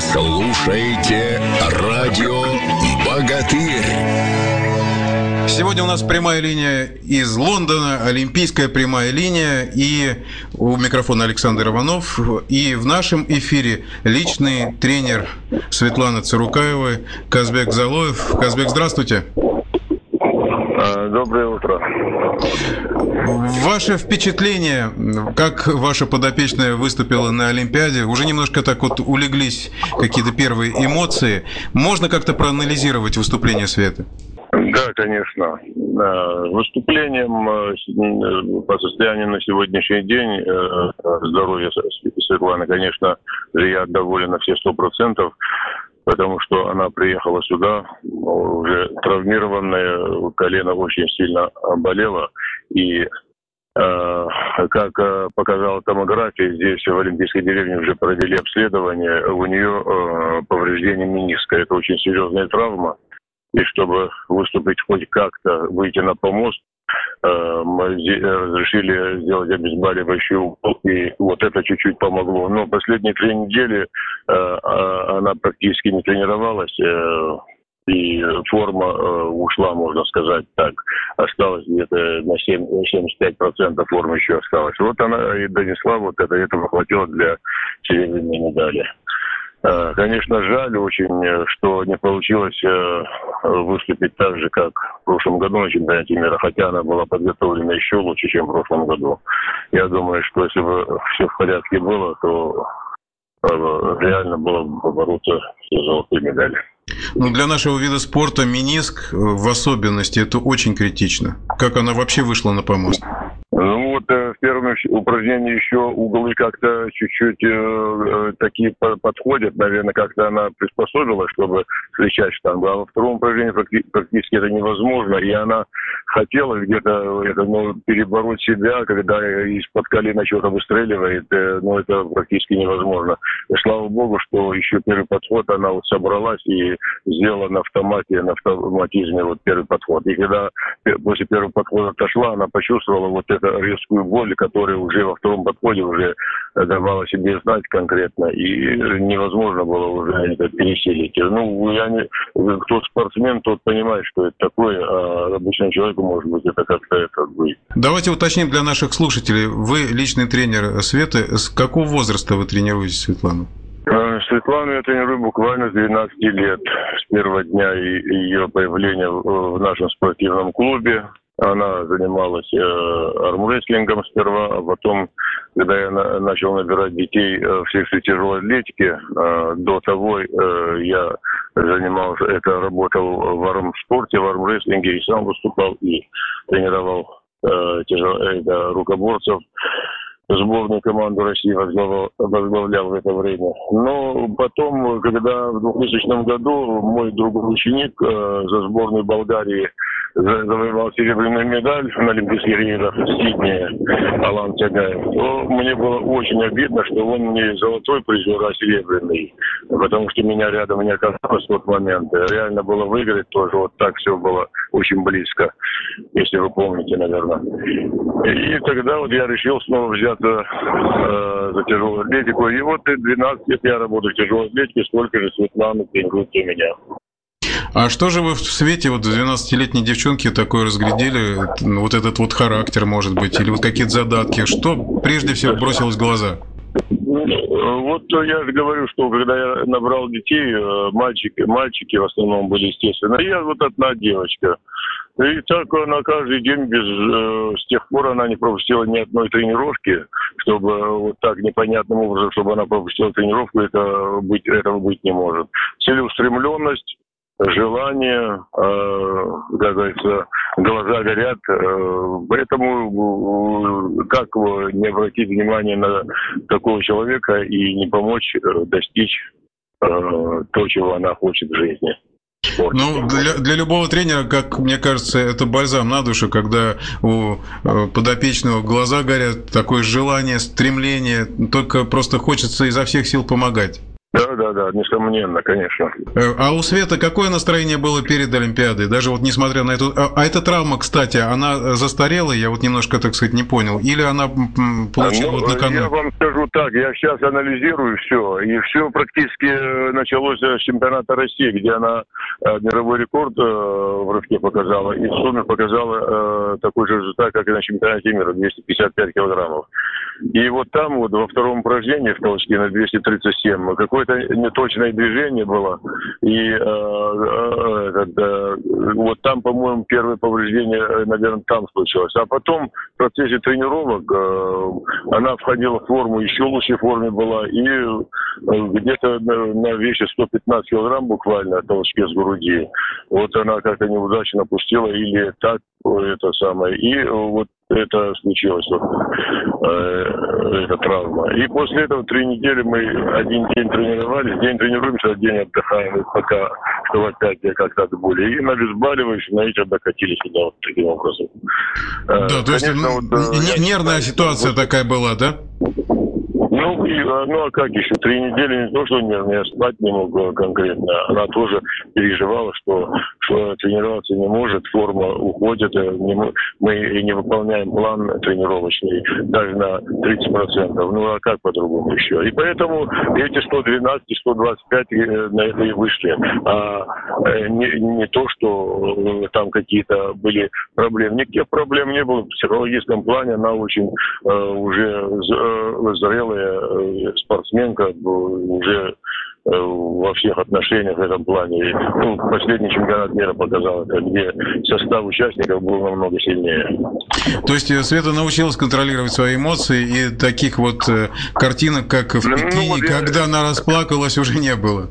Слушаете радио «Богатырь». Сегодня у нас прямая линия из Лондона, олимпийская прямая линия, и у микрофона Александр Иванов, и в нашем эфире личный тренер Светланы Царукаевой Казбек Залоев. Казбек, здравствуйте. Доброе утро. Ваше впечатление, как ваша подопечная выступила на Олимпиаде, уже немножко так вот улеглись какие-то первые эмоции. Можно как-то проанализировать выступление Светы? Да, конечно. Выступлением э, по состоянию на сегодняшний день э, здоровья Светланы, конечно, я доволен на все сто процентов потому что она приехала сюда уже травмированная, колено очень сильно болело, и э, как э, показала томография, здесь в Олимпийской деревне уже провели обследование, у нее э, повреждение мениска, это очень серьезная травма, и чтобы выступить хоть как-то, выйти на помост, разрешили сделать обезболивающий укол, и вот это чуть-чуть помогло. Но последние три недели э, а, она практически не тренировалась, э, и форма ушла, можно сказать так. Осталось где-то на 7, 75% формы еще осталось. Вот она и донесла вот это, этого хватило для серебряной медали. Э, конечно, жаль очень, э, что не получилось э, выступить так же, как в прошлом году на чемпионате мира, хотя она была подготовлена еще лучше, чем в прошлом году. Я думаю, что если бы все в порядке было, то реально было бы бороться за золотые медали. Ну, для нашего вида спорта миниск в особенности это очень критично. Как она вообще вышла на помост? Вот э, в первом упражнении еще углы как-то чуть-чуть э, э такие подходят, наверное, как-то она приспособилась, чтобы встречать штангу. А во втором упражнении практически это невозможно, и она хотела где-то это, ну, перебороть себя, когда из-под колена что-то выстреливает, э, но это практически невозможно. И слава богу, что еще первый подход она вот собралась и сделала на автомате, на автоматизме вот первый подход. И когда после первого подхода отошла, она почувствовала вот это резкую боль, которая уже во втором подходе уже давала себе знать конкретно, и невозможно было уже это пересилить. Ну, я не, кто спортсмен, тот понимает, что это такое, а обычному человеку, может быть, это как-то это будет. Давайте уточним для наших слушателей. Вы личный тренер Светы. С какого возраста вы тренируетесь, Светлана? Э, Светлану я тренирую буквально с 12 лет, с первого дня ее появления в нашем спортивном клубе. Она занималась э, армрестлингом сперва, а потом, когда я на, начал набирать детей э, в секции тяжелой атлетики, э, до того э, я занимался, это работал в армспорте, в армрестлинге, и сам выступал, и тренировал э, тяжел, э, рукоборцев сборную команду России возглавлял, возглавлял в это время. Но потом, когда в 2000 году мой другой ученик э, за сборную Болгарии завоевал серебряную медаль на Олимпийских играх в Сиднее, Алан Тягаев, то мне было очень обидно, что он не золотой призер, а серебряный. Потому что меня рядом не оказалось в тот момент. Реально было выиграть тоже. Вот так все было очень близко, если вы помните, наверное. И тогда вот я решил снова взяться э, за тяжелую атлетику. И вот 12 лет я работаю в тяжелой атлетике, столько же Светлана тренирует у меня. А что же вы в свете вот 12-летней девчонки такое разглядели? Вот этот вот характер, может быть, или вот какие-то задатки? Что прежде всего бросилось в глаза? Вот я же говорю, что когда я набрал детей, э, мальчики, мальчики в основном были, естественно. И я вот одна девочка. И так она каждый день без... Э, с тех пор она не пропустила ни одной тренировки, чтобы вот так непонятным образом, чтобы она пропустила тренировку, это быть, этого быть не может. Целеустремленность, желание, э, как говорится, глаза горят. Э, поэтому э, как не обратить внимание на такого человека и не помочь э, достичь э, то, чего она хочет в жизни. Ну, для, для любого тренера, как мне кажется, это бальзам на душу, когда у э, подопечного глаза горят, такое желание, стремление, только просто хочется изо всех сил помогать. Да, да, да, несомненно, конечно. Э, а у Света какое настроение было перед Олимпиадой? Даже вот несмотря на эту... А, а эта травма, кстати, она застарела, я вот немножко, так сказать, не понял. Или она получила ну, вот накануне? Я вам скажу так, я сейчас анализирую все, и все практически э, началось с чемпионата России, где она э, мировой рекорд в рывке показала, и в сумме показала такой же результат, как и на чемпионате мира, 255 килограммов. И вот там, вот во втором упражнении в толчке на 237, какой какое-то неточное движение было. И э, э, э, вот там, по-моему, первое повреждение, э, наверное, там случилось. А потом в процессе тренировок э, она входила в форму, еще лучшей форме была. И э, где-то на, на весе 115 килограмм буквально, толчке с груди. Вот она как-то неудачно пустила или так это самое. И вот это случилось, вот, э, эта травма. И после этого три недели мы один день тренировались, день тренируемся, день отдыхаем, пока что опять как-то от боли. И на обезболивающем, знаете, докатились сюда вот таким образом. Э, да, то есть Конечно, вот, э, нервная ситуация такая была, да? Ну, и, а, ну а как еще? Три недели не то, что не, я спать не мог э, конкретно. Она тоже переживала, что тренироваться не может, форма уходит, э, не, мы не выполняем план тренировочный даже на 30%. Ну а как по-другому еще? И поэтому эти 112 и 125 э, на это и вышли. А не, не то, что там какие-то были проблемы. Никаких проблем не было. В психологическом плане она очень э, уже зрелая Э, спортсменка уже э, во всех отношениях в этом плане. Ну, последний чемпионат мира показал это, где состав участников был намного сильнее. То есть э, Света научилась контролировать свои эмоции, и таких вот картинок, как в Пекине, ну, вот когда я... она расплакалась, уже не было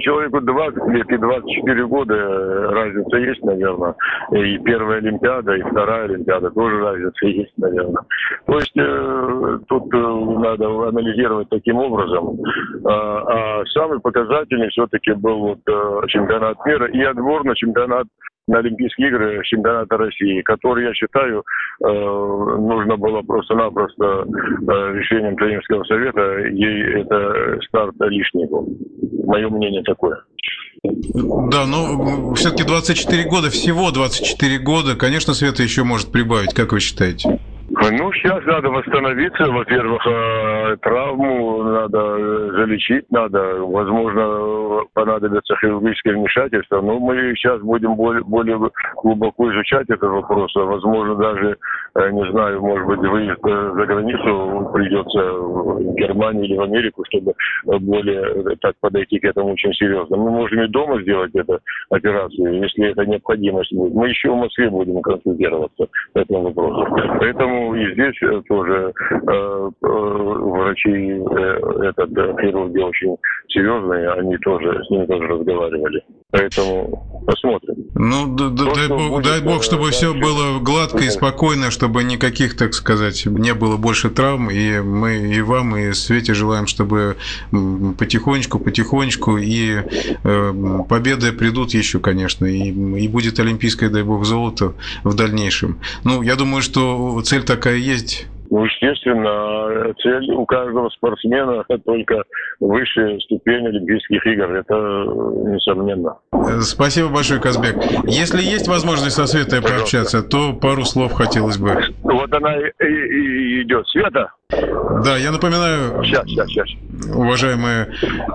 человеку 20 лет и 24 года э, разница есть, наверное. И первая Олимпиада, и вторая Олимпиада тоже разница есть, наверное. То есть э, тут э, надо анализировать таким образом. А, а самый показательный все-таки был вот э, чемпионат мира и отбор на чемпионат на Олимпийские игры чемпионата России, который, я считаю, э, нужно было просто-напросто э, решением тренерского совета, ей это старт лишний был. Мое мнение такое. Да, но все-таки 24 года, всего 24 года, конечно, Света еще может прибавить, как вы считаете? Ну, сейчас надо восстановиться. Во-первых, э, травму надо э, залечить, надо. Возможно, понадобится хирургическое вмешательство. Но мы сейчас будем более, более глубоко изучать этот вопрос. Возможно, даже, э, не знаю, может быть, выезд за границу придется в Германию или в Америку, чтобы более так подойти к этому очень серьезно. Мы можем и дома сделать эту операцию, если это необходимость будет. Мы еще в Москве будем консультироваться по этому вопросу. Поэтому и здесь э, тоже э, э, врачи, э, этот э, хирурги очень серьезные, они тоже с ними тоже разговаривали. Поэтому посмотрим. Ну, да, То, дай, бог, будет, дай бог, чтобы да, все было гладко и спокойно, чтобы никаких, так сказать, не было больше травм. И мы и вам, и Свете желаем, чтобы потихонечку, потихонечку и э, победы придут еще, конечно, и, и будет олимпийское, дай бог, золото в дальнейшем. Ну, я думаю, что цель такая есть ну, естественно, цель у каждого спортсмена – только высшая ступень Олимпийских игр. Это несомненно. Спасибо большое, Казбек. Если есть возможность со Светой пообщаться, то пару слов хотелось бы. Вот она и, и идет. Света? Да, я напоминаю, сейчас, сейчас, сейчас. уважаемые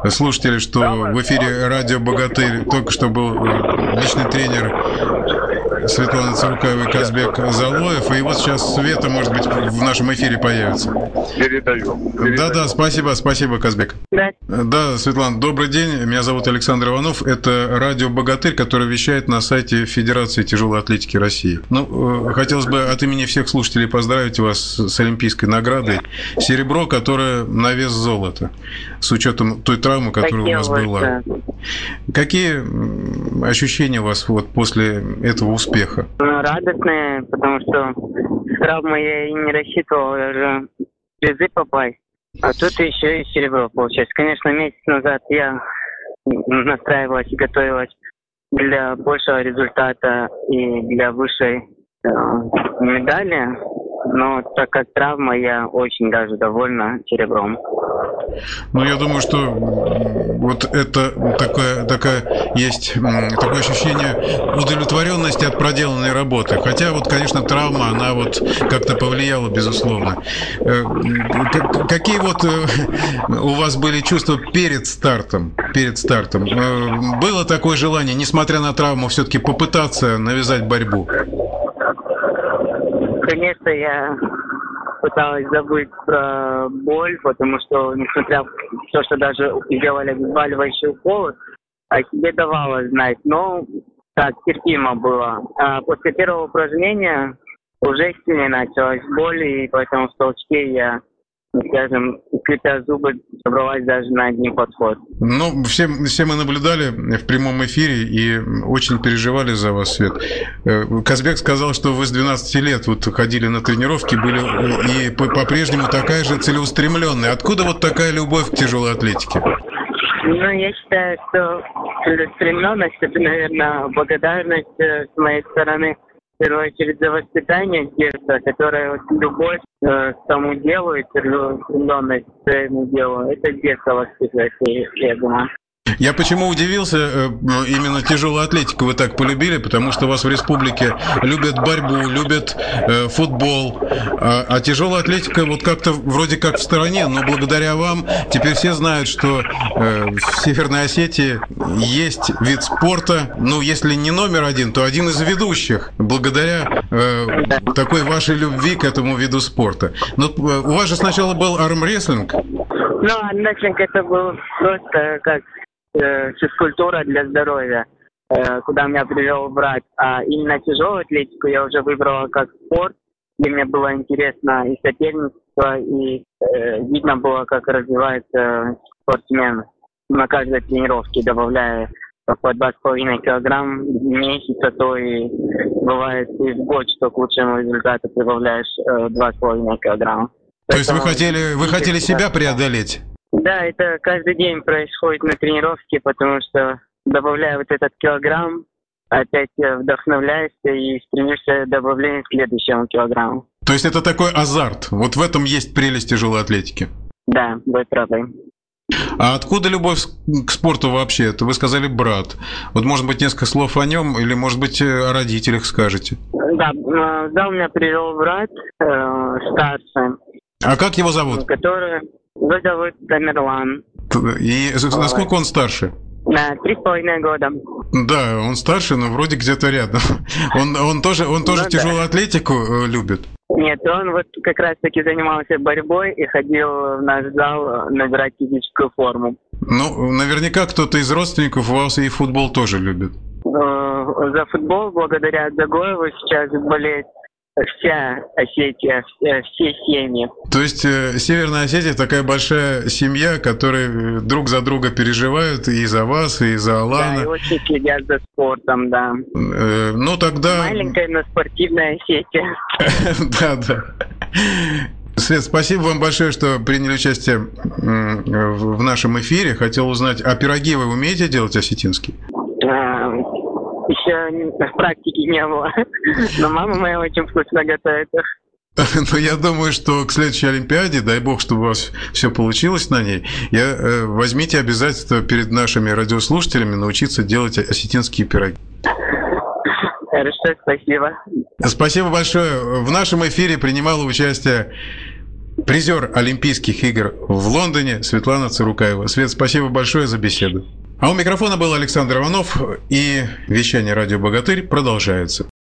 слушатели, что в эфире радио «Богатырь» только что был личный тренер Светлана Цуркаева и Казбек Залоев. И вот сейчас Света, может быть, в нашем эфире появится. Передаю. Да-да, спасибо, спасибо, Казбек. Да. да, Светлана, добрый день. Меня зовут Александр Иванов. Это радио «Богатырь», которое вещает на сайте Федерации тяжелой атлетики России. Ну, э, хотелось бы от имени всех слушателей поздравить вас с олимпийской наградой. Серебро, которое на вес золота, с учетом той травмы, которая Спасибо у вас была. Какие ощущения у вас вот после этого успеха? Успеха? Ну, радостные, потому что с травмой я и не рассчитывал даже призы попасть. А тут еще и серебро получается. Конечно, месяц назад я настраивалась и готовилась для большего результата и для высшей э, медали. Но так как травма, я очень даже довольна серебром. Ну, я думаю, что вот это такое, такая есть такое ощущение удовлетворенности от проделанной работы. Хотя вот, конечно, травма, она вот как-то повлияла, безусловно. Э, какие вот э, у вас были чувства перед стартом? Перед стартом э, было такое желание, несмотря на травму, все-таки попытаться навязать борьбу? Конечно, я пыталась забыть про боль, потому что, несмотря на то, что даже делали обезболивающий укол, о себе давала знать, но так, терпимо было. А после первого упражнения уже сильнее началась боль, и поэтому в толчке я скажем, скрипя зубы, собралась даже на один подход. Ну, все, все мы наблюдали в прямом эфире и очень переживали за вас, Свет. Э, Казбек сказал, что вы с 12 лет вот ходили на тренировки, были и по-прежнему такая же целеустремленная. Откуда вот такая любовь к тяжелой атлетике? Ну, я считаю, что целеустремленность – это, наверное, благодарность э, с моей стороны – в первую очередь за воспитание детства, которое вот любовь э, тому делу и целеустремленность к своему делу, это детство воспитывает, я думаю. Я почему удивился, э, именно тяжелую атлетику вы так полюбили, потому что вас в республике любят борьбу, любят э, футбол, а, а тяжелая атлетика вот как-то вроде как в стороне, но благодаря вам теперь все знают, что э, в Северной Осетии есть вид спорта, ну если не номер один, то один из ведущих, благодаря э, такой вашей любви к этому виду спорта. Но э, у вас же сначала был армрестлинг. Ну, армрестлинг это был просто как э, физкультура для здоровья, э, куда меня привел брат. А именно тяжелую атлетику я уже выбрала как спорт, где мне было интересно и соперничество, и э, видно было, как развивается спортсмен на каждой тренировке, добавляя по два с половиной килограмм в месяц, а то и бывает и в год, что к лучшему результату прибавляешь э, два с половиной килограмма. То есть вы хотели, вы хотели себя преодолеть? Да, это каждый день происходит на тренировке, потому что добавляя вот этот килограмм, опять вдохновляешься и стремишься добавлять следующему килограмму. То есть это такой азарт. Вот в этом есть прелесть тяжелой атлетики. Да, вы правы. А откуда любовь к спорту вообще? Это вы сказали брат. Вот, может быть, несколько слов о нем, или, может быть, о родителях скажете? Да, да, у меня привел брат э, старший. А как его зовут? Который его зовут Тамерлан. И насколько он старше? На три с половиной года. Да, он старше, но вроде где-то рядом. Он, он тоже, он тоже ну, тяжелую да. атлетику э, любит? Нет, он вот как раз-таки занимался борьбой и ходил в наш зал набирать физическую форму. Ну, наверняка кто-то из родственников у вас и футбол тоже любит. Э, за футбол благодаря Загоеву сейчас болеет вся Осетия, все семьи. То есть э, Северная Осетия такая большая семья, которые друг за друга переживают и за вас, и за Алана. Да, и очень следят за спортом, да. Э, ну тогда... Маленькая, но спортивная Осетия. Да, да. Свет, спасибо вам большое, что приняли участие в нашем эфире. Хотел узнать, а пироги вы умеете делать осетинские? Еще в практике не было. Но мама моя очень вкусно готовит их. Ну, я думаю, что к следующей Олимпиаде, дай бог, чтобы у вас все получилось на ней, я, э, возьмите обязательство перед нашими радиослушателями научиться делать осетинские пироги. Хорошо, спасибо. Спасибо большое. В нашем эфире принимала участие призер Олимпийских игр в Лондоне Светлана Царукаева. Свет, спасибо большое за беседу. А у микрофона был Александр Иванов, и вещание «Радио Богатырь» продолжается.